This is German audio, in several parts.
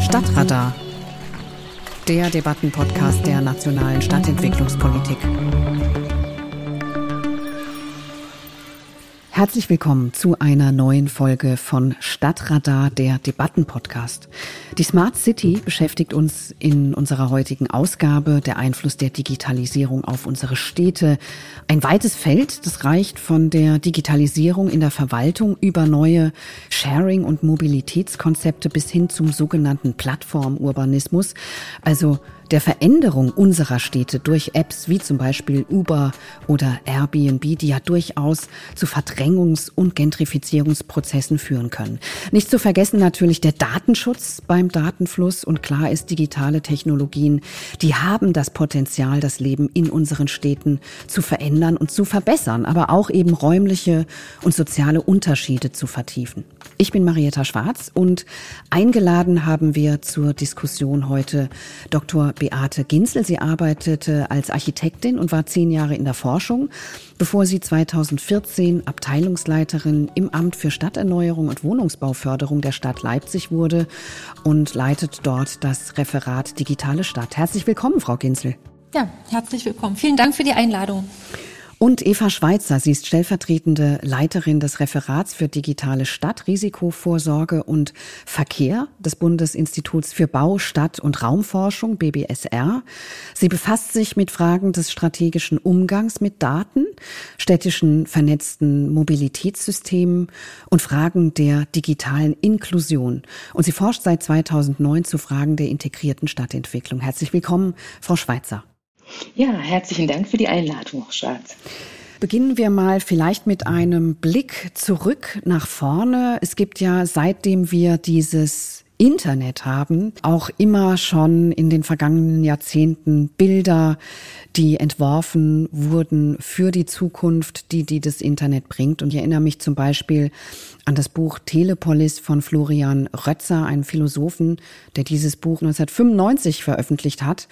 Stadtradar, der Debattenpodcast der nationalen Stadtentwicklungspolitik. Herzlich willkommen zu einer neuen Folge von Stadtradar, der Debattenpodcast. Die Smart City beschäftigt uns in unserer heutigen Ausgabe, der Einfluss der Digitalisierung auf unsere Städte. Ein weites Feld, das reicht von der Digitalisierung in der Verwaltung über neue Sharing- und Mobilitätskonzepte bis hin zum sogenannten Plattformurbanismus, also der Veränderung unserer Städte durch Apps wie zum Beispiel Uber oder Airbnb, die ja durchaus zu Verdrängungs- und Gentrifizierungsprozessen führen können. Nicht zu vergessen natürlich der Datenschutz beim Datenfluss und klar ist, digitale Technologien, die haben das Potenzial, das Leben in unseren Städten zu verändern und zu verbessern, aber auch eben räumliche und soziale Unterschiede zu vertiefen. Ich bin Marietta Schwarz und eingeladen haben wir zur Diskussion heute Dr. Beate Ginzel. Sie arbeitete als Architektin und war zehn Jahre in der Forschung, bevor sie 2014 Abteilungsleiterin im Amt für Stadterneuerung und Wohnungsbauförderung der Stadt Leipzig wurde und leitet dort das Referat Digitale Stadt. Herzlich willkommen, Frau Ginzel. Ja, herzlich willkommen. Vielen Dank für die Einladung. Und Eva Schweitzer, sie ist stellvertretende Leiterin des Referats für digitale Stadt, Risikovorsorge und Verkehr des Bundesinstituts für Bau, Stadt und Raumforschung, BBSR. Sie befasst sich mit Fragen des strategischen Umgangs mit Daten, städtischen vernetzten Mobilitätssystemen und Fragen der digitalen Inklusion. Und sie forscht seit 2009 zu Fragen der integrierten Stadtentwicklung. Herzlich willkommen, Frau Schweitzer. Ja, herzlichen Dank für die Einladung, Schwarz. Beginnen wir mal vielleicht mit einem Blick zurück nach vorne. Es gibt ja, seitdem wir dieses Internet haben, auch immer schon in den vergangenen Jahrzehnten Bilder, die entworfen wurden für die Zukunft, die, die das Internet bringt. Und ich erinnere mich zum Beispiel an das Buch Telepolis von Florian Rötzer, einem Philosophen, der dieses Buch 1995 veröffentlicht hat.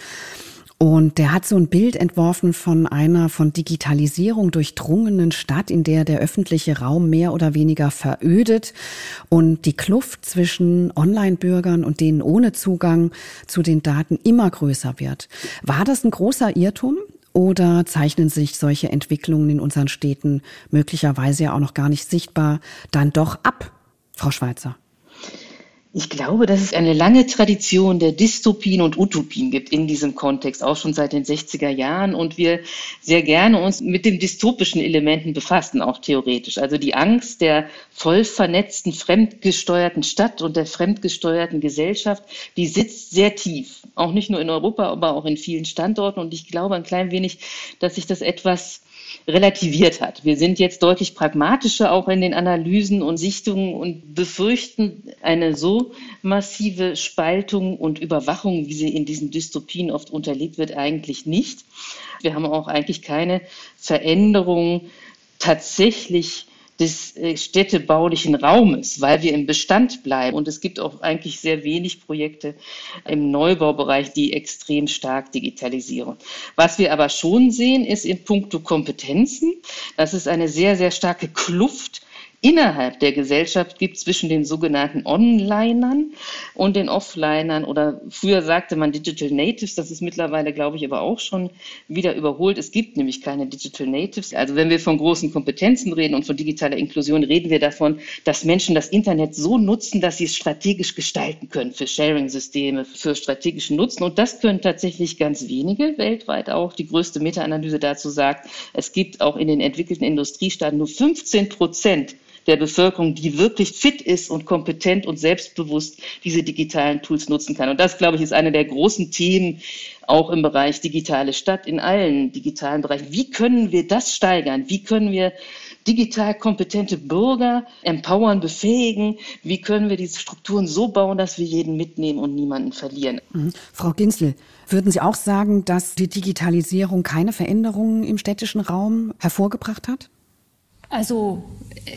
Und der hat so ein Bild entworfen von einer von Digitalisierung durchdrungenen Stadt, in der der öffentliche Raum mehr oder weniger verödet und die Kluft zwischen Online-Bürgern und denen ohne Zugang zu den Daten immer größer wird. War das ein großer Irrtum? Oder zeichnen sich solche Entwicklungen in unseren Städten möglicherweise ja auch noch gar nicht sichtbar dann doch ab, Frau Schweizer? Ich glaube, dass es eine lange Tradition der Dystopien und Utopien gibt in diesem Kontext, auch schon seit den 60er Jahren. Und wir sehr gerne uns mit den dystopischen Elementen befassen, auch theoretisch. Also die Angst der voll vernetzten, fremdgesteuerten Stadt und der fremdgesteuerten Gesellschaft, die sitzt sehr tief. Auch nicht nur in Europa, aber auch in vielen Standorten. Und ich glaube ein klein wenig, dass sich das etwas relativiert hat. Wir sind jetzt deutlich pragmatischer auch in den Analysen und Sichtungen und befürchten eine so massive Spaltung und Überwachung, wie sie in diesen Dystopien oft unterlegt wird, eigentlich nicht. Wir haben auch eigentlich keine Veränderung tatsächlich des äh, städtebaulichen Raumes, weil wir im Bestand bleiben. Und es gibt auch eigentlich sehr wenig Projekte im Neubaubereich, die extrem stark digitalisieren. Was wir aber schon sehen, ist in puncto Kompetenzen, dass es eine sehr, sehr starke Kluft innerhalb der Gesellschaft gibt zwischen den sogenannten Onlinern und den Offlinern oder früher sagte man Digital Natives, das ist mittlerweile, glaube ich, aber auch schon wieder überholt. Es gibt nämlich keine Digital Natives. Also wenn wir von großen Kompetenzen reden und von digitaler Inklusion, reden wir davon, dass Menschen das Internet so nutzen, dass sie es strategisch gestalten können für Sharing-Systeme, für strategischen Nutzen. Und das können tatsächlich ganz wenige weltweit auch. Die größte Meta-Analyse dazu sagt, es gibt auch in den entwickelten Industriestaaten nur 15 Prozent der Bevölkerung, die wirklich fit ist und kompetent und selbstbewusst diese digitalen Tools nutzen kann. Und das, glaube ich, ist eine der großen Themen auch im Bereich digitale Stadt, in allen digitalen Bereichen. Wie können wir das steigern? Wie können wir digital kompetente Bürger empowern, befähigen? Wie können wir diese Strukturen so bauen, dass wir jeden mitnehmen und niemanden verlieren? Mhm. Frau Ginzel, würden Sie auch sagen, dass die Digitalisierung keine Veränderungen im städtischen Raum hervorgebracht hat? Also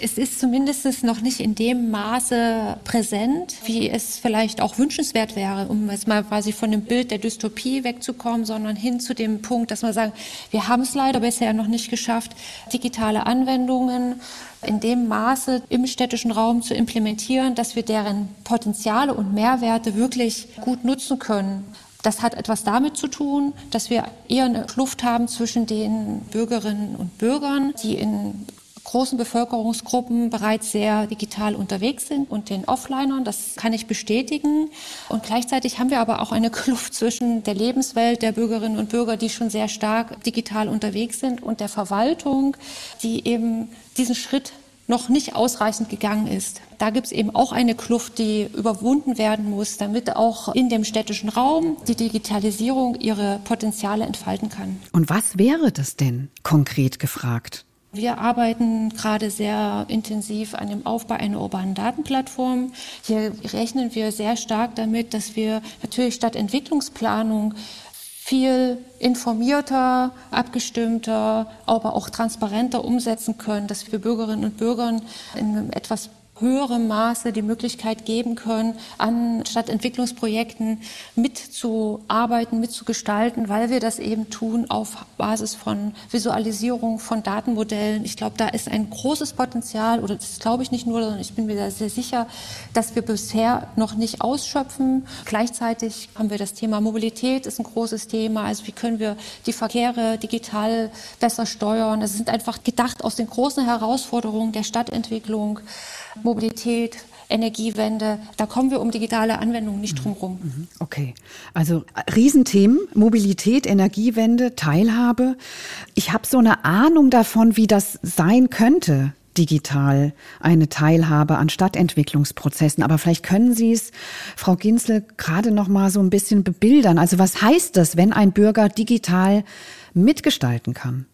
es ist zumindest noch nicht in dem Maße präsent, wie es vielleicht auch wünschenswert wäre, um jetzt mal quasi von dem Bild der Dystopie wegzukommen, sondern hin zu dem Punkt, dass man sagt, wir haben es leider bisher noch nicht geschafft, digitale Anwendungen in dem Maße im städtischen Raum zu implementieren, dass wir deren Potenziale und Mehrwerte wirklich gut nutzen können. Das hat etwas damit zu tun, dass wir eher eine Kluft haben zwischen den Bürgerinnen und Bürgern, die in großen Bevölkerungsgruppen bereits sehr digital unterwegs sind und den Offlinern. Das kann ich bestätigen. Und gleichzeitig haben wir aber auch eine Kluft zwischen der Lebenswelt der Bürgerinnen und Bürger, die schon sehr stark digital unterwegs sind, und der Verwaltung, die eben diesen Schritt noch nicht ausreichend gegangen ist. Da gibt es eben auch eine Kluft, die überwunden werden muss, damit auch in dem städtischen Raum die Digitalisierung ihre Potenziale entfalten kann. Und was wäre das denn konkret gefragt? Wir arbeiten gerade sehr intensiv an dem Aufbau einer urbanen Datenplattform. Hier rechnen wir sehr stark damit, dass wir natürlich statt Entwicklungsplanung viel informierter, abgestimmter, aber auch transparenter umsetzen können, dass wir Bürgerinnen und Bürgern in einem etwas höherem Maße die Möglichkeit geben können, an Stadtentwicklungsprojekten mitzuarbeiten, mitzugestalten, weil wir das eben tun auf Basis von Visualisierung, von Datenmodellen. Ich glaube, da ist ein großes Potenzial, oder das glaube ich nicht nur, sondern ich bin mir da sehr sicher, dass wir bisher noch nicht ausschöpfen. Gleichzeitig haben wir das Thema Mobilität, ist ein großes Thema. Also wie können wir die Verkehre digital besser steuern? Das sind einfach gedacht aus den großen Herausforderungen der Stadtentwicklung. Mobilität, Energiewende. Da kommen wir um digitale Anwendungen nicht drum rum. Mhm. Okay, also Riesenthemen, Mobilität, Energiewende, Teilhabe. Ich habe so eine Ahnung davon, wie das sein könnte digital eine Teilhabe an Stadtentwicklungsprozessen. Aber vielleicht können Sie es, Frau Ginzel, gerade noch mal so ein bisschen bebildern. Also was heißt das, wenn ein Bürger digital mitgestalten kann?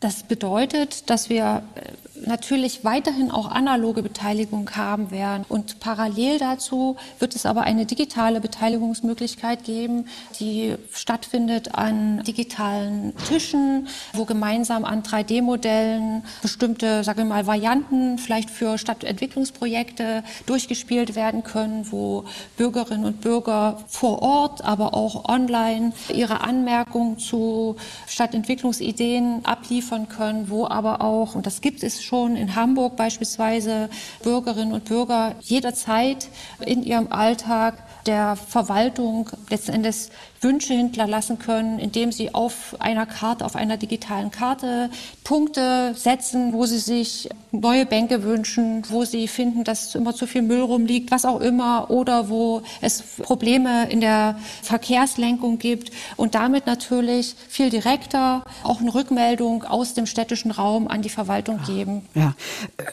Das bedeutet, dass wir äh, natürlich weiterhin auch analoge Beteiligung haben werden. Und parallel dazu wird es aber eine digitale Beteiligungsmöglichkeit geben, die stattfindet an digitalen Tischen, wo gemeinsam an 3D-Modellen bestimmte, sagen wir mal, Varianten vielleicht für Stadtentwicklungsprojekte durchgespielt werden können, wo Bürgerinnen und Bürger vor Ort, aber auch online ihre Anmerkungen zu Stadtentwicklungsideen abliefern liefern können, wo aber auch, und das gibt es schon in Hamburg beispielsweise, Bürgerinnen und Bürger jederzeit in ihrem Alltag der Verwaltung letzten Endes Wünsche hinterlassen können, indem sie auf einer Karte, auf einer digitalen Karte Punkte setzen, wo sie sich neue Bänke wünschen, wo sie finden, dass immer zu viel Müll rumliegt, was auch immer, oder wo es Probleme in der Verkehrslenkung gibt und damit natürlich viel direkter auch eine Rückmeldung aus dem städtischen Raum an die Verwaltung geben. Ja,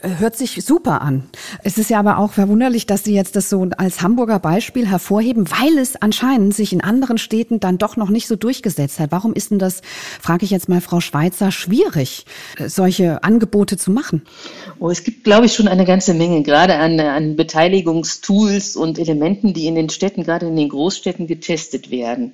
hört sich super an. Es ist ja aber auch verwunderlich, dass Sie jetzt das so als Hamburger Beispiel hervorheben, weil es anscheinend sich in anderen Städten Städten dann doch noch nicht so durchgesetzt hat. Warum ist denn das, frage ich jetzt mal Frau Schweizer, schwierig, solche Angebote zu machen? Oh, es gibt, glaube ich, schon eine ganze Menge, gerade an, an Beteiligungstools und Elementen, die in den Städten, gerade in den Großstädten getestet werden.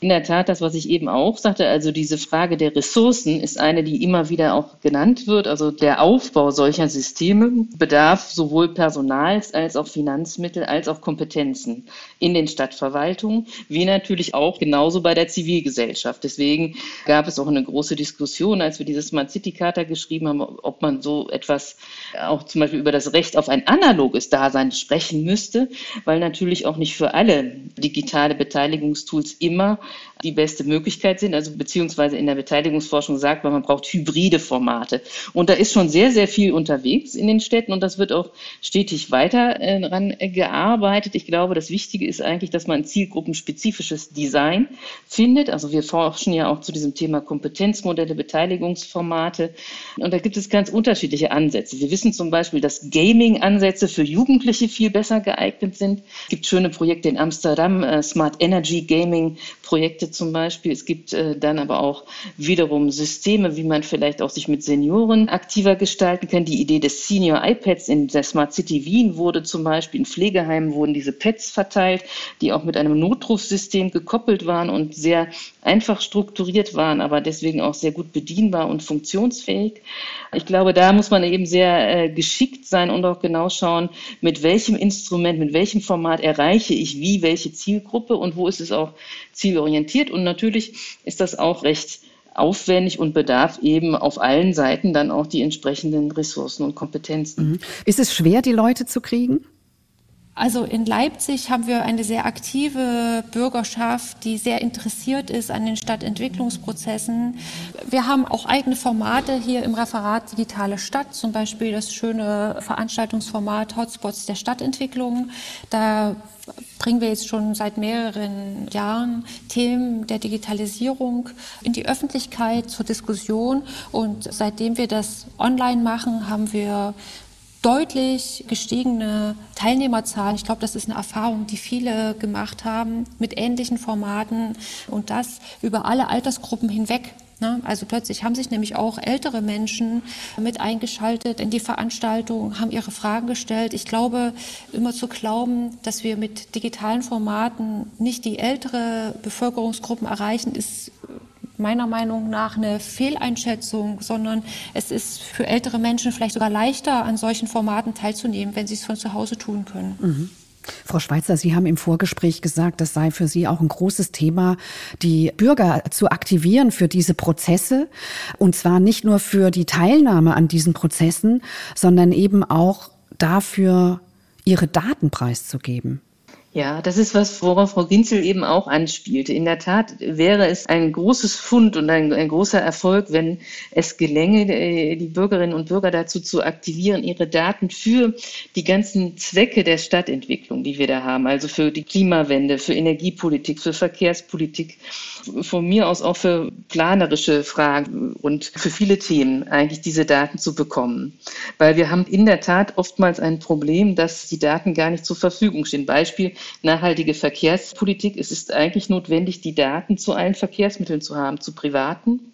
In der Tat, das, was ich eben auch sagte, also diese Frage der Ressourcen ist eine, die immer wieder auch genannt wird. Also der Aufbau solcher Systeme bedarf sowohl Personals als auch Finanzmittel als auch Kompetenzen in den Stadtverwaltungen, wie natürlich auch genauso bei der Zivilgesellschaft. Deswegen gab es auch eine große Diskussion, als wir dieses Smart City Charta geschrieben haben, ob man so etwas auch zum Beispiel über das Recht auf ein analoges Dasein sprechen müsste, weil natürlich auch nicht für alle digitale Beteiligungstools immer die beste Möglichkeit sind. Also beziehungsweise in der Beteiligungsforschung sagt man, man braucht hybride Formate. Und da ist schon sehr, sehr viel unterwegs in den Städten und das wird auch stetig weiter äh, ran gearbeitet. Ich glaube, das Wichtige ist eigentlich, dass man ein zielgruppenspezifisches Design findet. Also wir forschen ja auch zu diesem Thema Kompetenzmodelle, Beteiligungsformate. Und da gibt es ganz unterschiedliche Ansätze. Wir wissen zum Beispiel, dass Gaming-Ansätze für Jugendliche viel besser geeignet sind. Es gibt schöne Projekte in Amsterdam, äh, Smart Energy Gaming Projekte Geräte zum Beispiel. Es gibt äh, dann aber auch wiederum Systeme, wie man vielleicht auch sich mit Senioren aktiver gestalten kann. Die Idee des Senior iPads in der Smart City Wien wurde zum Beispiel in Pflegeheimen wurden diese Pads verteilt, die auch mit einem Notrufsystem gekoppelt waren und sehr einfach strukturiert waren, aber deswegen auch sehr gut bedienbar und funktionsfähig. Ich glaube, da muss man eben sehr äh, geschickt sein und auch genau schauen, mit welchem Instrument, mit welchem Format erreiche ich wie welche Zielgruppe und wo ist es auch zielorientiert. Und natürlich ist das auch recht aufwendig und bedarf eben auf allen Seiten dann auch die entsprechenden Ressourcen und Kompetenzen. Mhm. Ist es schwer, die Leute zu kriegen? Also in Leipzig haben wir eine sehr aktive Bürgerschaft, die sehr interessiert ist an den Stadtentwicklungsprozessen. Wir haben auch eigene Formate hier im Referat Digitale Stadt, zum Beispiel das schöne Veranstaltungsformat Hotspots der Stadtentwicklung. Da bringen wir jetzt schon seit mehreren Jahren Themen der Digitalisierung in die Öffentlichkeit zur Diskussion. Und seitdem wir das online machen, haben wir deutlich gestiegene Teilnehmerzahlen. Ich glaube, das ist eine Erfahrung, die viele gemacht haben mit ähnlichen Formaten und das über alle Altersgruppen hinweg. Ne? Also plötzlich haben sich nämlich auch ältere Menschen mit eingeschaltet in die Veranstaltung, haben ihre Fragen gestellt. Ich glaube, immer zu glauben, dass wir mit digitalen Formaten nicht die ältere Bevölkerungsgruppen erreichen, ist meiner Meinung nach eine Fehleinschätzung, sondern es ist für ältere Menschen vielleicht sogar leichter, an solchen Formaten teilzunehmen, wenn sie es von zu Hause tun können. Mhm. Frau Schweizer, Sie haben im Vorgespräch gesagt, das sei für Sie auch ein großes Thema, die Bürger zu aktivieren für diese Prozesse. Und zwar nicht nur für die Teilnahme an diesen Prozessen, sondern eben auch dafür, ihre Daten preiszugeben. Ja, das ist was, worauf Frau Ginzel eben auch anspielte. In der Tat wäre es ein großes Fund und ein, ein großer Erfolg, wenn es gelänge, äh, die Bürgerinnen und Bürger dazu zu aktivieren, ihre Daten für die ganzen Zwecke der Stadtentwicklung, die wir da haben, also für die Klimawende, für Energiepolitik, für Verkehrspolitik, von mir aus auch für planerische Fragen und für viele Themen eigentlich diese Daten zu bekommen. Weil wir haben in der Tat oftmals ein Problem, dass die Daten gar nicht zur Verfügung stehen. Beispiel nachhaltige Verkehrspolitik. Es ist eigentlich notwendig, die Daten zu allen Verkehrsmitteln zu haben, zu privaten,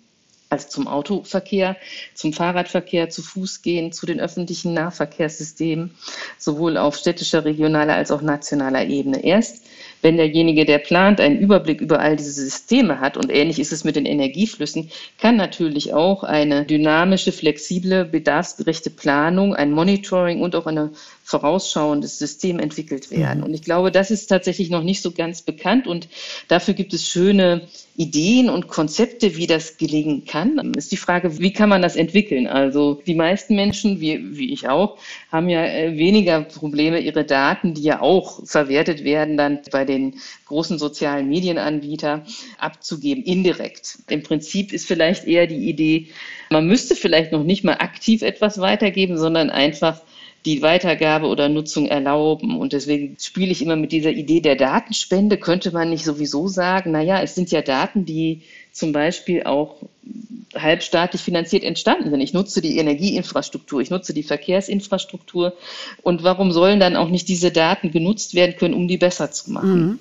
also zum Autoverkehr, zum Fahrradverkehr, zu Fußgehen, zu den öffentlichen Nahverkehrssystemen, sowohl auf städtischer, regionaler als auch nationaler Ebene. Erst wenn derjenige, der plant, einen Überblick über all diese Systeme hat, und ähnlich ist es mit den Energieflüssen, kann natürlich auch eine dynamische, flexible, bedarfsgerechte Planung, ein Monitoring und auch eine vorausschauendes System entwickelt werden. Mhm. Und ich glaube, das ist tatsächlich noch nicht so ganz bekannt und dafür gibt es schöne Ideen und Konzepte, wie das gelingen kann. Ist die Frage, wie kann man das entwickeln? Also die meisten Menschen, wie, wie ich auch, haben ja äh, weniger Probleme, ihre Daten, die ja auch verwertet werden, dann bei den großen sozialen Medienanbietern abzugeben, indirekt. Im Prinzip ist vielleicht eher die Idee, man müsste vielleicht noch nicht mal aktiv etwas weitergeben, sondern einfach die Weitergabe oder Nutzung erlauben. Und deswegen spiele ich immer mit dieser Idee der Datenspende. Könnte man nicht sowieso sagen, naja, es sind ja Daten, die zum Beispiel auch halbstaatlich finanziert entstanden sind. Ich nutze die Energieinfrastruktur, ich nutze die Verkehrsinfrastruktur. Und warum sollen dann auch nicht diese Daten genutzt werden können, um die besser zu machen? Mhm.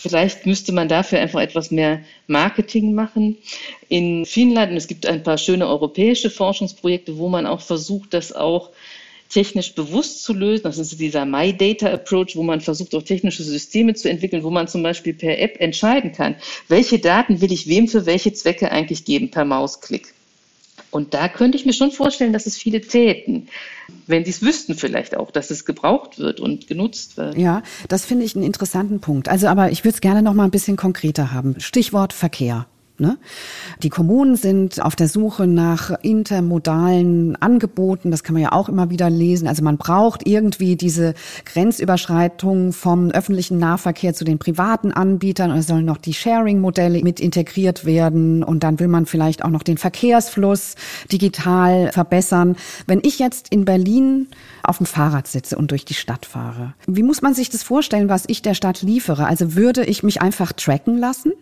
Vielleicht müsste man dafür einfach etwas mehr Marketing machen. In Finnland, und es gibt ein paar schöne europäische Forschungsprojekte, wo man auch versucht, das auch technisch bewusst zu lösen. Das ist dieser My Data Approach, wo man versucht, auch technische Systeme zu entwickeln, wo man zum Beispiel per App entscheiden kann, welche Daten will ich wem für welche Zwecke eigentlich geben per Mausklick. Und da könnte ich mir schon vorstellen, dass es viele täten, wenn sie es wüssten vielleicht auch, dass es gebraucht wird und genutzt wird. Ja, das finde ich einen interessanten Punkt. Also, aber ich würde es gerne noch mal ein bisschen konkreter haben. Stichwort Verkehr. Ne? Die Kommunen sind auf der Suche nach intermodalen Angeboten. Das kann man ja auch immer wieder lesen. Also man braucht irgendwie diese Grenzüberschreitung vom öffentlichen Nahverkehr zu den privaten Anbietern. Und es sollen noch die Sharing-Modelle mit integriert werden. Und dann will man vielleicht auch noch den Verkehrsfluss digital verbessern. Wenn ich jetzt in Berlin auf dem Fahrrad sitze und durch die Stadt fahre, wie muss man sich das vorstellen, was ich der Stadt liefere? Also würde ich mich einfach tracken lassen?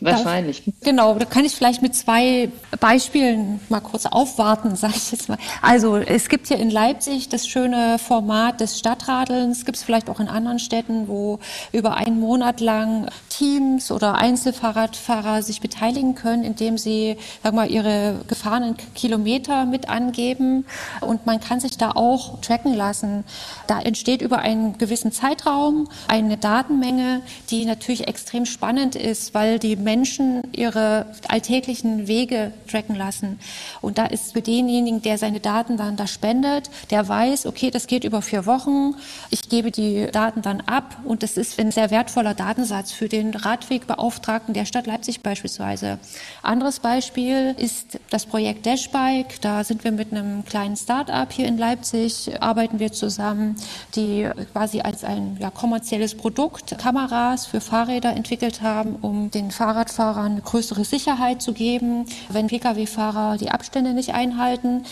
Wahrscheinlich. Da, genau, da kann ich vielleicht mit zwei Beispielen mal kurz aufwarten, sage ich jetzt mal. Also es gibt hier in Leipzig das schöne Format des Stadtradelns, gibt es vielleicht auch in anderen Städten, wo über einen Monat lang Teams oder Einzelfahrradfahrer sich beteiligen können, indem sie sag mal, ihre gefahrenen Kilometer mit angeben. Und man kann sich da auch tracken lassen. Da entsteht über einen gewissen Zeitraum eine Datenmenge, die natürlich extrem spannend ist, weil die Menschen ihre alltäglichen Wege tracken lassen. Und da ist für denjenigen, der seine Daten dann da spendet, der weiß, okay, das geht über vier Wochen, ich gebe die Daten dann ab und das ist ein sehr wertvoller Datensatz für den Radwegbeauftragten der Stadt Leipzig beispielsweise. Anderes Beispiel ist das Projekt Dashbike. Da sind wir mit einem kleinen Start-up hier in Leipzig, arbeiten wir zusammen, die quasi als ein ja, kommerzielles Produkt Kameras für Fahrräder entwickelt haben, um den Fahrradfahrern eine größere Sicherheit zu geben, wenn Pkw-Fahrer die Abstände nicht einhalten.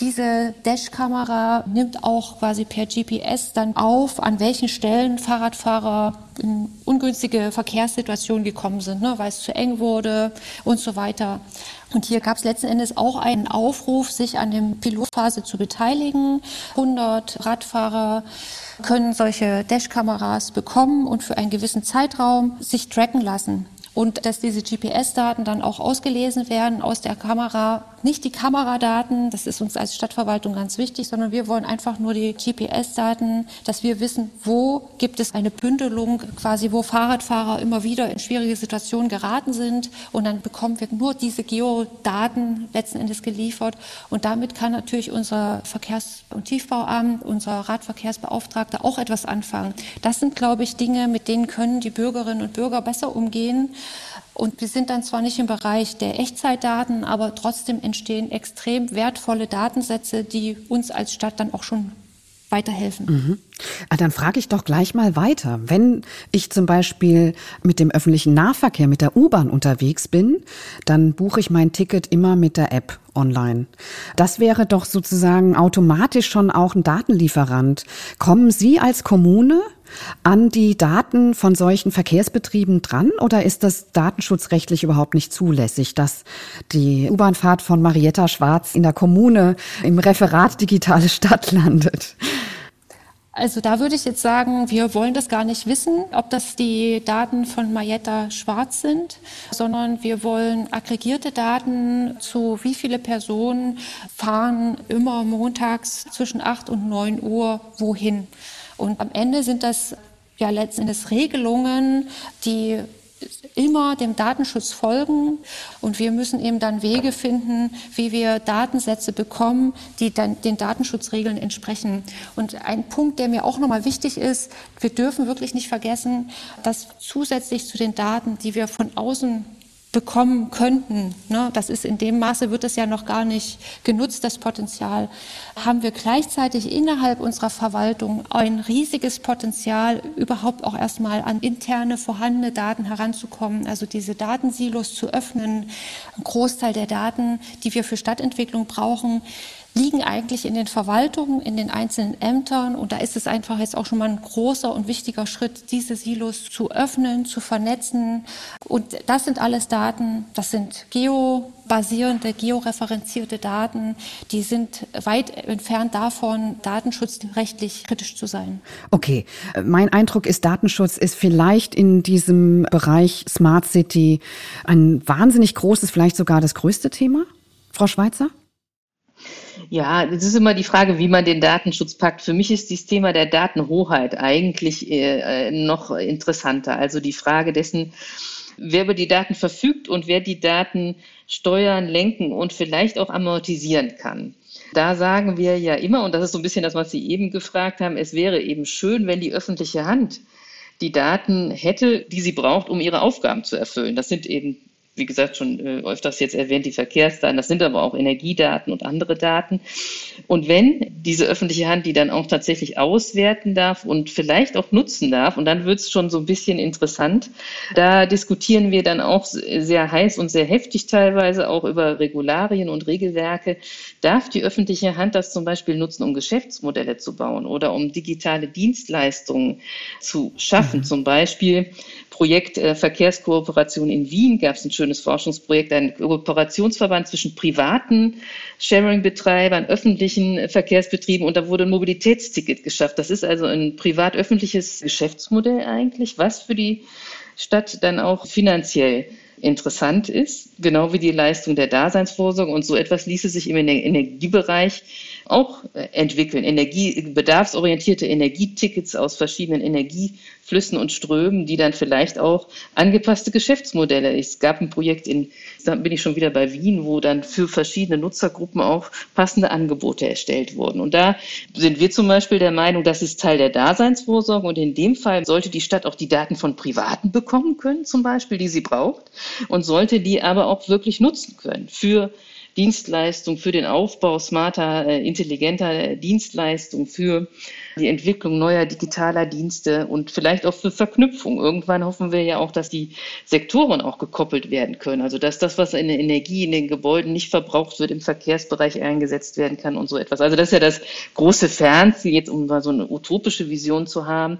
Diese Dashkamera nimmt auch quasi per GPS dann auf, an welchen Stellen Fahrradfahrer in ungünstige Verkehrssituationen gekommen sind, ne, weil es zu eng wurde und so weiter. Und hier gab es letzten Endes auch einen Aufruf, sich an der Pilotphase zu beteiligen. 100 Radfahrer können solche Dashkameras bekommen und für einen gewissen Zeitraum sich tracken lassen und dass diese GPS-Daten dann auch ausgelesen werden aus der Kamera. Nicht die Kameradaten, das ist uns als Stadtverwaltung ganz wichtig, sondern wir wollen einfach nur die GPS-Daten, dass wir wissen, wo gibt es eine Bündelung, quasi wo Fahrradfahrer immer wieder in schwierige Situationen geraten sind und dann bekommen wir nur diese Geodaten letzten Endes geliefert und damit kann natürlich unser Verkehrs- und Tiefbauamt, unser Radverkehrsbeauftragter auch etwas anfangen. Das sind, glaube ich, Dinge, mit denen können die Bürgerinnen und Bürger besser umgehen und wir sind dann zwar nicht im Bereich der Echtzeitdaten, aber trotzdem entstehen extrem wertvolle Datensätze, die uns als Stadt dann auch schon weiterhelfen. Mhm. Ah, dann frage ich doch gleich mal weiter. Wenn ich zum Beispiel mit dem öffentlichen Nahverkehr, mit der U-Bahn unterwegs bin, dann buche ich mein Ticket immer mit der App online. Das wäre doch sozusagen automatisch schon auch ein Datenlieferant. Kommen Sie als Kommune an die Daten von solchen Verkehrsbetrieben dran oder ist das datenschutzrechtlich überhaupt nicht zulässig, dass die U-Bahnfahrt von Marietta Schwarz in der Kommune im Referat Digitale Stadt landet? Also da würde ich jetzt sagen, wir wollen das gar nicht wissen, ob das die Daten von Marietta Schwarz sind, sondern wir wollen aggregierte Daten zu wie viele Personen fahren immer montags zwischen 8 und 9 Uhr wohin. Und am Ende sind das ja letztendlich Regelungen, die immer dem Datenschutz folgen und wir müssen eben dann Wege finden, wie wir Datensätze bekommen, die dann den Datenschutzregeln entsprechen. Und ein Punkt, der mir auch nochmal wichtig ist, wir dürfen wirklich nicht vergessen, dass zusätzlich zu den Daten, die wir von außen bekommen könnten. Ne? Das ist in dem Maße wird es ja noch gar nicht genutzt, das Potenzial. Haben wir gleichzeitig innerhalb unserer Verwaltung ein riesiges Potenzial, überhaupt auch erstmal an interne vorhandene Daten heranzukommen, also diese Datensilos zu öffnen. Ein Großteil der Daten, die wir für Stadtentwicklung brauchen, liegen eigentlich in den Verwaltungen, in den einzelnen Ämtern. Und da ist es einfach jetzt auch schon mal ein großer und wichtiger Schritt, diese Silos zu öffnen, zu vernetzen. Und das sind alles Daten, das sind geobasierende, georeferenzierte Daten, die sind weit entfernt davon, datenschutzrechtlich kritisch zu sein. Okay, mein Eindruck ist, Datenschutz ist vielleicht in diesem Bereich Smart City ein wahnsinnig großes, vielleicht sogar das größte Thema. Frau Schweizer? Ja, das ist immer die Frage, wie man den Datenschutz packt. Für mich ist das Thema der Datenhoheit eigentlich äh, noch interessanter. Also die Frage dessen, wer über die Daten verfügt und wer die Daten steuern, lenken und vielleicht auch amortisieren kann. Da sagen wir ja immer, und das ist so ein bisschen das, was Sie eben gefragt haben, es wäre eben schön, wenn die öffentliche Hand die Daten hätte, die sie braucht, um ihre Aufgaben zu erfüllen. Das sind eben wie gesagt, schon äh, öfters jetzt erwähnt, die Verkehrsdaten, das sind aber auch Energiedaten und andere Daten. Und wenn diese öffentliche Hand die dann auch tatsächlich auswerten darf und vielleicht auch nutzen darf, und dann wird es schon so ein bisschen interessant, da diskutieren wir dann auch sehr heiß und sehr heftig teilweise auch über Regularien und Regelwerke. Darf die öffentliche Hand das zum Beispiel nutzen, um Geschäftsmodelle zu bauen oder um digitale Dienstleistungen zu schaffen? Mhm. Zum Beispiel Projekt äh, Verkehrskooperation in Wien gab es ein schönes Forschungsprojekt, ein Kooperationsverband zwischen privaten Sharing-Betreibern, öffentlichen Verkehrsbetrieben und da wurde ein Mobilitätsticket geschafft. Das ist also ein privat-öffentliches Geschäftsmodell eigentlich, was für die Stadt dann auch finanziell interessant ist, genau wie die Leistung der Daseinsvorsorge. Und so etwas ließe sich im Energiebereich auch äh, entwickeln. Energie, bedarfsorientierte Energietickets aus verschiedenen Energieflüssen und Strömen, die dann vielleicht auch angepasste Geschäftsmodelle. Es gab ein Projekt in, da bin ich schon wieder bei Wien, wo dann für verschiedene Nutzergruppen auch passende Angebote erstellt wurden. Und da sind wir zum Beispiel der Meinung, das ist Teil der Daseinsvorsorge und in dem Fall sollte die Stadt auch die Daten von Privaten bekommen können, zum Beispiel, die sie braucht und sollte die aber auch wirklich nutzen können für Dienstleistung, für den Aufbau smarter, äh, intelligenter Dienstleistungen, für die Entwicklung neuer digitaler Dienste und vielleicht auch für Verknüpfung. Irgendwann hoffen wir ja auch, dass die Sektoren auch gekoppelt werden können. Also dass das, was in der Energie in den Gebäuden nicht verbraucht wird, im Verkehrsbereich eingesetzt werden kann und so etwas. Also das ist ja das große Fernziel, jetzt um mal so eine utopische Vision zu haben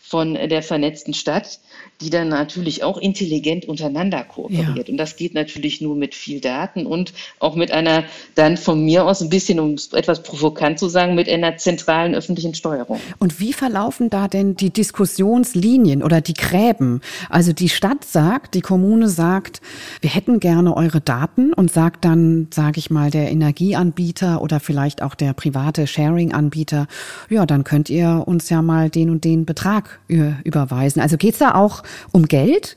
von der vernetzten Stadt die dann natürlich auch intelligent untereinander kooperiert. Ja. Und das geht natürlich nur mit viel Daten und auch mit einer, dann von mir aus ein bisschen, um etwas provokant zu sagen, mit einer zentralen öffentlichen Steuerung. Und wie verlaufen da denn die Diskussionslinien oder die Gräben? Also die Stadt sagt, die Kommune sagt, wir hätten gerne eure Daten und sagt dann, sage ich mal, der Energieanbieter oder vielleicht auch der private Sharing-Anbieter, ja, dann könnt ihr uns ja mal den und den Betrag überweisen. Also geht's da auch um Geld?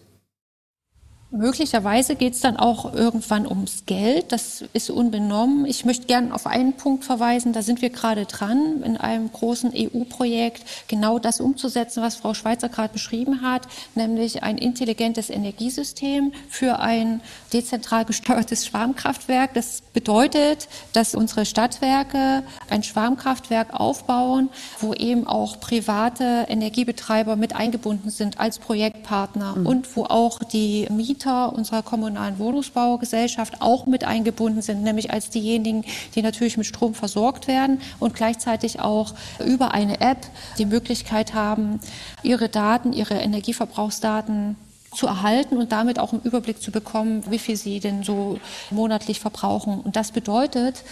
Möglicherweise geht es dann auch irgendwann ums Geld. Das ist unbenommen. Ich möchte gerne auf einen Punkt verweisen. Da sind wir gerade dran, in einem großen EU-Projekt genau das umzusetzen, was Frau Schweizer gerade beschrieben hat, nämlich ein intelligentes Energiesystem für ein dezentral gesteuertes Schwarmkraftwerk. Das bedeutet, dass unsere Stadtwerke ein Schwarmkraftwerk aufbauen, wo eben auch private Energiebetreiber mit eingebunden sind als Projektpartner mhm. und wo auch die Mieter Mieter unserer kommunalen Wohnungsbaugesellschaft auch mit eingebunden sind, nämlich als diejenigen, die natürlich mit Strom versorgt werden und gleichzeitig auch über eine App die Möglichkeit haben, ihre Daten, ihre Energieverbrauchsdaten zu erhalten und damit auch einen Überblick zu bekommen, wie viel sie denn so monatlich verbrauchen. Und das bedeutet,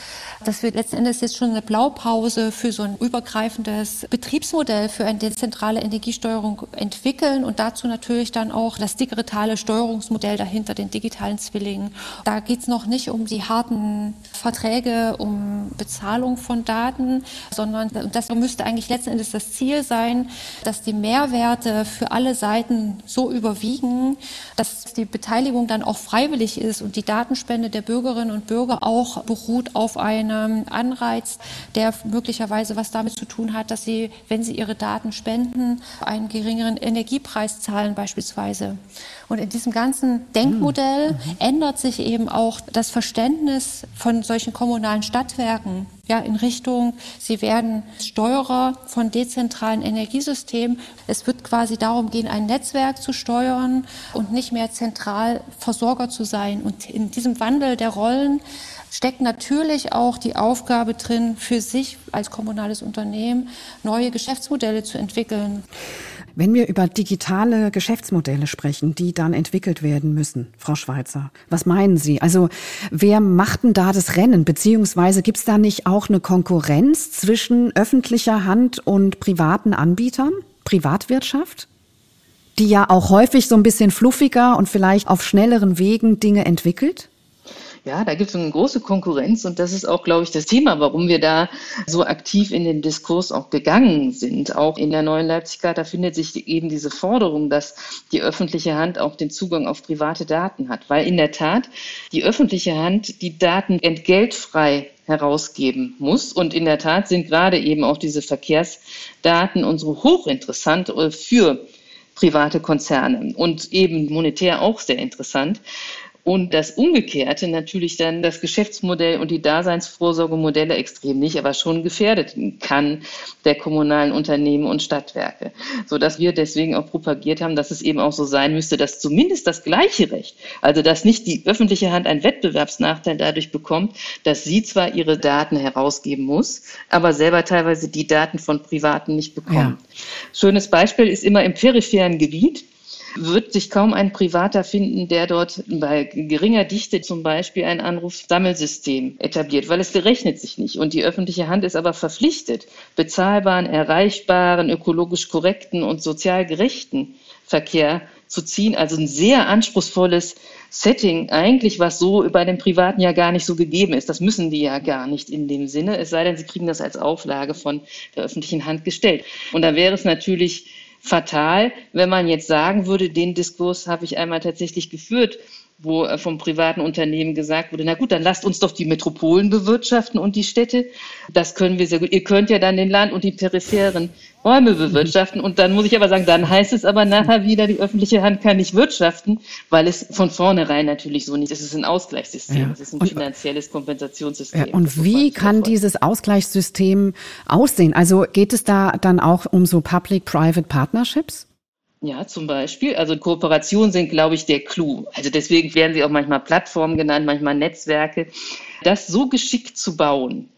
dass wir letzten Endes jetzt schon eine Blaupause für so ein übergreifendes Betriebsmodell für eine dezentrale Energiesteuerung entwickeln und dazu natürlich dann auch das digitale Steuerungsmodell dahinter, den digitalen Zwilling. Da geht es noch nicht um die harten Verträge, um Bezahlung von Daten, sondern das müsste eigentlich letzten Endes das Ziel sein, dass die Mehrwerte für alle Seiten so überwiegen, gucken, dass die Beteiligung dann auch freiwillig ist und die Datenspende der Bürgerinnen und Bürger auch beruht auf einem Anreiz, der möglicherweise was damit zu tun hat, dass sie, wenn sie ihre Daten spenden, einen geringeren Energiepreis zahlen beispielsweise. Und in diesem ganzen Denkmodell mhm. ändert sich eben auch das Verständnis von solchen kommunalen Stadtwerken ja, in Richtung, sie werden Steuerer von dezentralen Energiesystemen. Es wird quasi darum gehen, ein Netzwerk zu steuern und nicht mehr zentral Versorger zu sein. Und in diesem Wandel der Rollen steckt natürlich auch die Aufgabe drin, für sich als kommunales Unternehmen neue Geschäftsmodelle zu entwickeln. Wenn wir über digitale Geschäftsmodelle sprechen, die dann entwickelt werden müssen, Frau Schweizer, was meinen Sie? Also wer macht denn da das Rennen? Beziehungsweise gibt es da nicht auch eine Konkurrenz zwischen öffentlicher Hand und privaten Anbietern, Privatwirtschaft? die ja auch häufig so ein bisschen fluffiger und vielleicht auf schnelleren Wegen Dinge entwickelt? Ja, da gibt es eine große Konkurrenz und das ist auch, glaube ich, das Thema, warum wir da so aktiv in den Diskurs auch gegangen sind. Auch in der neuen Leipzig-Charta findet sich eben diese Forderung, dass die öffentliche Hand auch den Zugang auf private Daten hat, weil in der Tat die öffentliche Hand die Daten entgeltfrei herausgeben muss. Und in der Tat sind gerade eben auch diese Verkehrsdaten unsere hochinteressant für private Konzerne und eben monetär auch sehr interessant. Und das Umgekehrte natürlich dann das Geschäftsmodell und die Daseinsvorsorgemodelle extrem nicht, aber schon gefährdet kann der kommunalen Unternehmen und Stadtwerke, so dass wir deswegen auch propagiert haben, dass es eben auch so sein müsste, dass zumindest das gleiche Recht, also dass nicht die öffentliche Hand einen Wettbewerbsnachteil dadurch bekommt, dass sie zwar ihre Daten herausgeben muss, aber selber teilweise die Daten von Privaten nicht bekommt. Ja. Schönes Beispiel ist immer im peripheren Gebiet wird sich kaum ein Privater finden, der dort bei geringer Dichte zum Beispiel ein Anrufsammelsystem etabliert, weil es gerechnet sich nicht. Und die öffentliche Hand ist aber verpflichtet, bezahlbaren, erreichbaren, ökologisch korrekten und sozial gerechten Verkehr zu ziehen. Also ein sehr anspruchsvolles Setting eigentlich, was so bei den Privaten ja gar nicht so gegeben ist. Das müssen die ja gar nicht in dem Sinne, es sei denn, sie kriegen das als Auflage von der öffentlichen Hand gestellt. Und da wäre es natürlich fatal, wenn man jetzt sagen würde, den Diskurs habe ich einmal tatsächlich geführt, wo äh, vom privaten Unternehmen gesagt wurde, na gut, dann lasst uns doch die Metropolen bewirtschaften und die Städte. Das können wir sehr gut. Ihr könnt ja dann den Land und die peripheren Räume bewirtschaften. Und dann muss ich aber sagen, dann heißt es aber nachher wieder, die öffentliche Hand kann nicht wirtschaften, weil es von vornherein natürlich so nicht ist. Es ist ein Ausgleichssystem, ja. es ist ein und, finanzielles Kompensationssystem. Ja, und wie kann dieses Ausgleichssystem aussehen? Also geht es da dann auch um so Public-Private Partnerships? Ja, zum Beispiel. Also Kooperationen sind, glaube ich, der Clou. Also deswegen werden sie auch manchmal Plattformen genannt, manchmal Netzwerke. Das so geschickt zu bauen,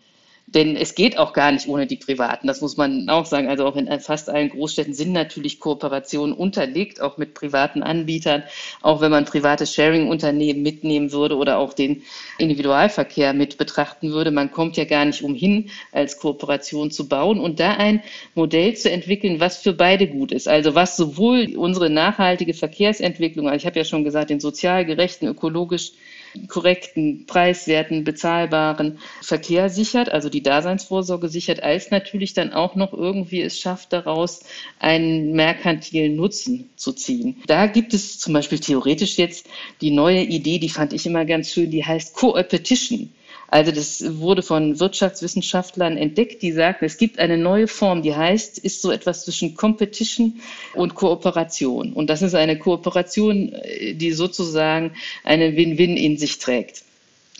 denn es geht auch gar nicht ohne die Privaten, das muss man auch sagen. Also auch in fast allen Großstädten sind natürlich Kooperationen unterlegt, auch mit privaten Anbietern. Auch wenn man private Sharing-Unternehmen mitnehmen würde oder auch den Individualverkehr mit betrachten würde. Man kommt ja gar nicht umhin, als Kooperation zu bauen und da ein Modell zu entwickeln, was für beide gut ist. Also was sowohl unsere nachhaltige Verkehrsentwicklung, also ich habe ja schon gesagt, den sozial gerechten, ökologisch korrekten, preiswerten, bezahlbaren Verkehr sichert, also die Daseinsvorsorge sichert, als natürlich dann auch noch irgendwie es schafft, daraus einen merkantilen Nutzen zu ziehen. Da gibt es zum Beispiel theoretisch jetzt die neue Idee, die fand ich immer ganz schön, die heißt Co-Opetition. Also das wurde von Wirtschaftswissenschaftlern entdeckt, die sagten, es gibt eine neue Form, die heißt, ist so etwas zwischen Competition und Kooperation. Und das ist eine Kooperation, die sozusagen eine Win-Win in sich trägt.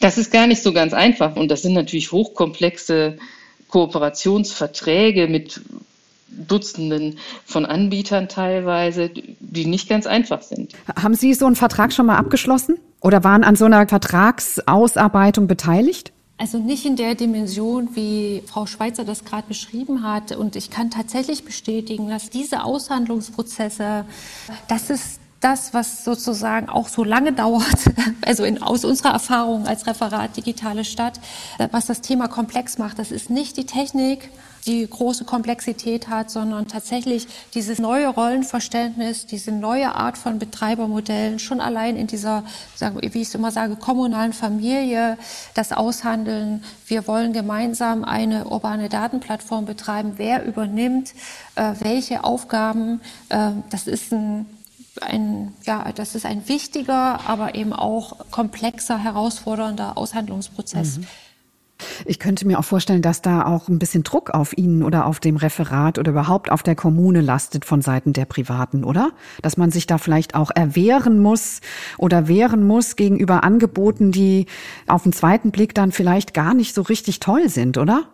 Das ist gar nicht so ganz einfach und das sind natürlich hochkomplexe Kooperationsverträge mit Dutzenden von Anbietern teilweise, die nicht ganz einfach sind. Haben Sie so einen Vertrag schon mal abgeschlossen? Oder waren an so einer Vertragsausarbeitung beteiligt? Also nicht in der Dimension, wie Frau Schweizer das gerade beschrieben hat. Und ich kann tatsächlich bestätigen, dass diese Aushandlungsprozesse, das ist das, was sozusagen auch so lange dauert, also in, aus unserer Erfahrung als Referat Digitale Stadt, was das Thema komplex macht. Das ist nicht die Technik, die große Komplexität hat, sondern tatsächlich dieses neue Rollenverständnis, diese neue Art von Betreibermodellen, schon allein in dieser, wie ich es immer sage, kommunalen Familie, das Aushandeln. Wir wollen gemeinsam eine urbane Datenplattform betreiben. Wer übernimmt äh, welche Aufgaben? Äh, das ist ein ein, ja, das ist ein wichtiger, aber eben auch komplexer, herausfordernder Aushandlungsprozess. Mhm. Ich könnte mir auch vorstellen, dass da auch ein bisschen Druck auf Ihnen oder auf dem Referat oder überhaupt auf der Kommune lastet von Seiten der Privaten, oder? Dass man sich da vielleicht auch erwehren muss oder wehren muss gegenüber Angeboten, die auf den zweiten Blick dann vielleicht gar nicht so richtig toll sind, oder?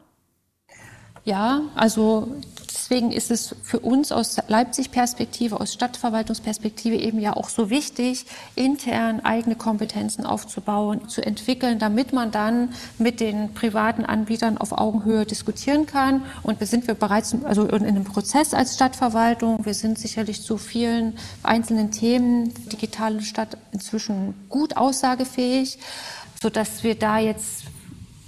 Ja, also deswegen ist es für uns aus Leipzig-Perspektive, aus Stadtverwaltungsperspektive eben ja auch so wichtig, intern eigene Kompetenzen aufzubauen, zu entwickeln, damit man dann mit den privaten Anbietern auf Augenhöhe diskutieren kann. Und wir sind wir bereits also in einem Prozess als Stadtverwaltung. Wir sind sicherlich zu vielen einzelnen Themen digitale Stadt inzwischen gut aussagefähig, sodass wir da jetzt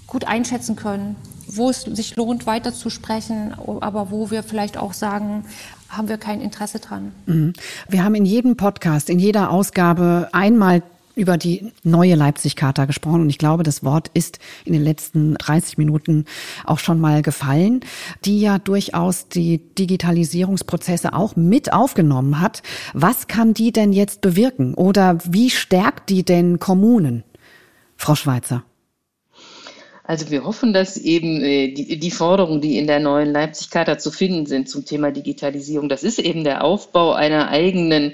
gut einschätzen können, wo es sich lohnt, weiterzusprechen, aber wo wir vielleicht auch sagen, haben wir kein Interesse dran. Mhm. Wir haben in jedem Podcast, in jeder Ausgabe einmal über die neue Leipzig-Charta gesprochen und ich glaube, das Wort ist in den letzten 30 Minuten auch schon mal gefallen, die ja durchaus die Digitalisierungsprozesse auch mit aufgenommen hat. Was kann die denn jetzt bewirken oder wie stärkt die denn Kommunen? Frau Schweizer. Also wir hoffen, dass eben äh, die, die Forderungen, die in der neuen Leipzig-Charta zu finden sind zum Thema Digitalisierung, das ist eben der Aufbau einer eigenen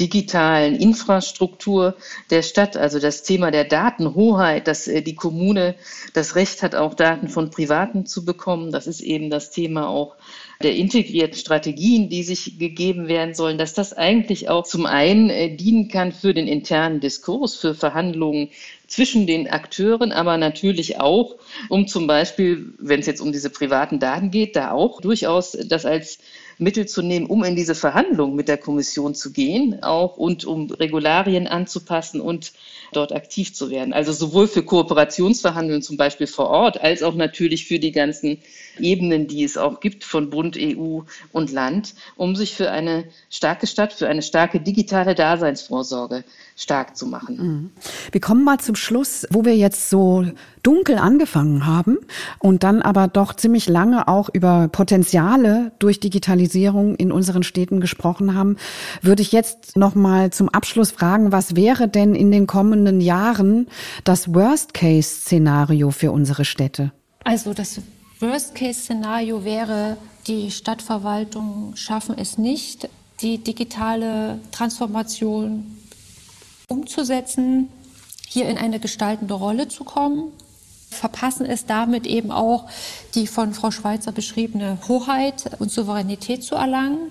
digitalen Infrastruktur der Stadt, also das Thema der Datenhoheit, dass äh, die Kommune das Recht hat, auch Daten von Privaten zu bekommen. Das ist eben das Thema auch der integrierten Strategien, die sich gegeben werden sollen, dass das eigentlich auch zum einen äh, dienen kann für den internen Diskurs, für Verhandlungen zwischen den Akteuren, aber natürlich auch, um zum Beispiel, wenn es jetzt um diese privaten Daten geht, da auch durchaus das als Mittel zu nehmen, um in diese Verhandlungen mit der Kommission zu gehen, auch und um Regularien anzupassen und dort aktiv zu werden. Also sowohl für Kooperationsverhandlungen zum Beispiel vor Ort, als auch natürlich für die ganzen Ebenen, die es auch gibt von Bund, EU und Land, um sich für eine starke Stadt, für eine starke digitale Daseinsvorsorge stark zu machen. Mhm. Wir kommen mal zum Schluss, wo wir jetzt so dunkel angefangen haben und dann aber doch ziemlich lange auch über Potenziale durch Digitalisierung in unseren Städten gesprochen haben, würde ich jetzt noch mal zum Abschluss fragen, was wäre denn in den kommenden Jahren das Worst-Case-Szenario für unsere Städte? Also das Worst-Case-Szenario wäre, die Stadtverwaltungen schaffen es nicht, die digitale Transformation umzusetzen, hier in eine gestaltende Rolle zu kommen, verpassen es damit eben auch, die von Frau Schweizer beschriebene Hoheit und Souveränität zu erlangen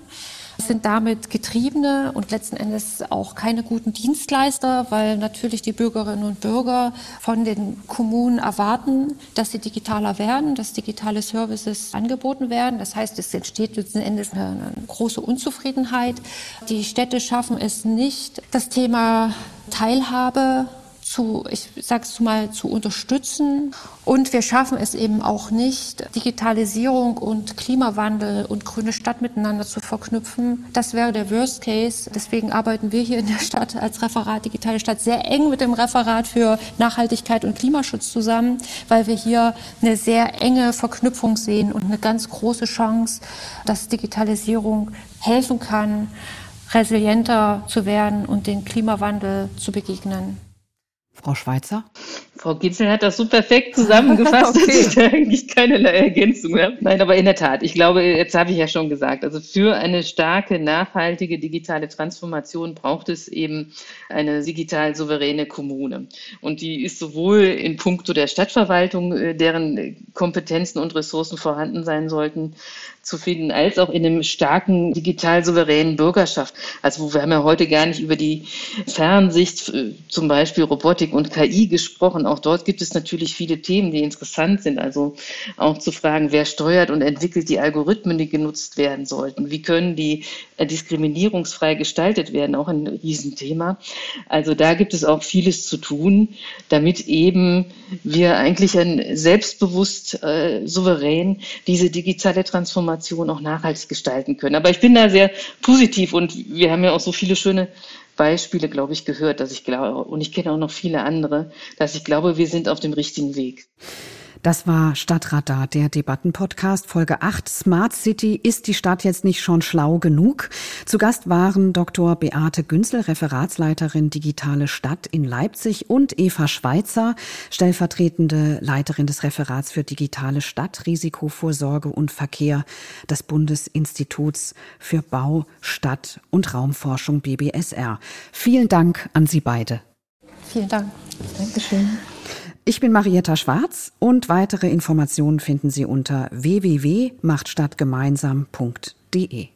sind damit Getriebene und letzten Endes auch keine guten Dienstleister, weil natürlich die Bürgerinnen und Bürger von den Kommunen erwarten, dass sie digitaler werden, dass digitale Services angeboten werden. Das heißt, es entsteht letzten Endes eine, große Unzufriedenheit. Die Städte schaffen es nicht, das Thema Teilhabe zu, ich sag's mal, zu unterstützen. Und wir schaffen es eben auch nicht, Digitalisierung und Klimawandel und grüne Stadt miteinander zu verknüpfen. Das wäre der Worst Case. Deswegen arbeiten wir hier in der Stadt als Referat Digitale Stadt sehr eng mit dem Referat für Nachhaltigkeit und Klimaschutz zusammen, weil wir hier eine sehr enge Verknüpfung sehen und eine ganz große Chance, dass Digitalisierung helfen kann, resilienter zu werden und den Klimawandel zu begegnen. Frau Schweizer? Frau Gitzel hat das so perfekt zusammengefasst, okay. dass ich da eigentlich keinerlei Ergänzung habe. Nein, aber in der Tat, ich glaube, jetzt habe ich ja schon gesagt, also für eine starke, nachhaltige digitale Transformation braucht es eben eine digital souveräne Kommune. Und die ist sowohl in puncto der Stadtverwaltung, äh, deren Kompetenzen und Ressourcen vorhanden sein sollten, zu finden, als auch in einem starken digital souveränen Bürgerschaft. Also wir haben ja heute gar nicht über die Fernsicht, äh, zum Beispiel Robotik und KI gesprochen. Auch dort gibt es natürlich viele Themen, die interessant sind. Also auch zu fragen, wer steuert und entwickelt die Algorithmen, die genutzt werden sollten? Wie können die äh, diskriminierungsfrei gestaltet werden? Auch ein Riesenthema. Also da gibt es auch vieles zu tun, damit eben wir eigentlich ein selbstbewusst, äh, souverän diese digitale Transformation Transformation auch nachhaltig gestalten können. Aber ich bin da sehr positiv und wir haben ja auch so viele schöne Beispiele, glaube ich, gehört, dass ich glaube, und ich kenne auch noch viele andere, dass ich glaube, wir sind auf dem richtigen Weg. Das war Stadtradar, der Debattenpodcast, Folge 8. Smart City. Ist die Stadt jetzt nicht schon schlau genug? Zu Gast waren Dr. Beate Günzel, Referatsleiterin Digitale Stadt in Leipzig und Eva Schweizer, stellvertretende Leiterin des Referats für Digitale Stadt, Risikovorsorge und Verkehr des Bundesinstituts für Bau, Stadt und Raumforschung BBSR. Vielen Dank an Sie beide. Vielen Dank. Dankeschön. Ich bin Marietta Schwarz und weitere Informationen finden Sie unter www.machtstadtgemeinsam.de.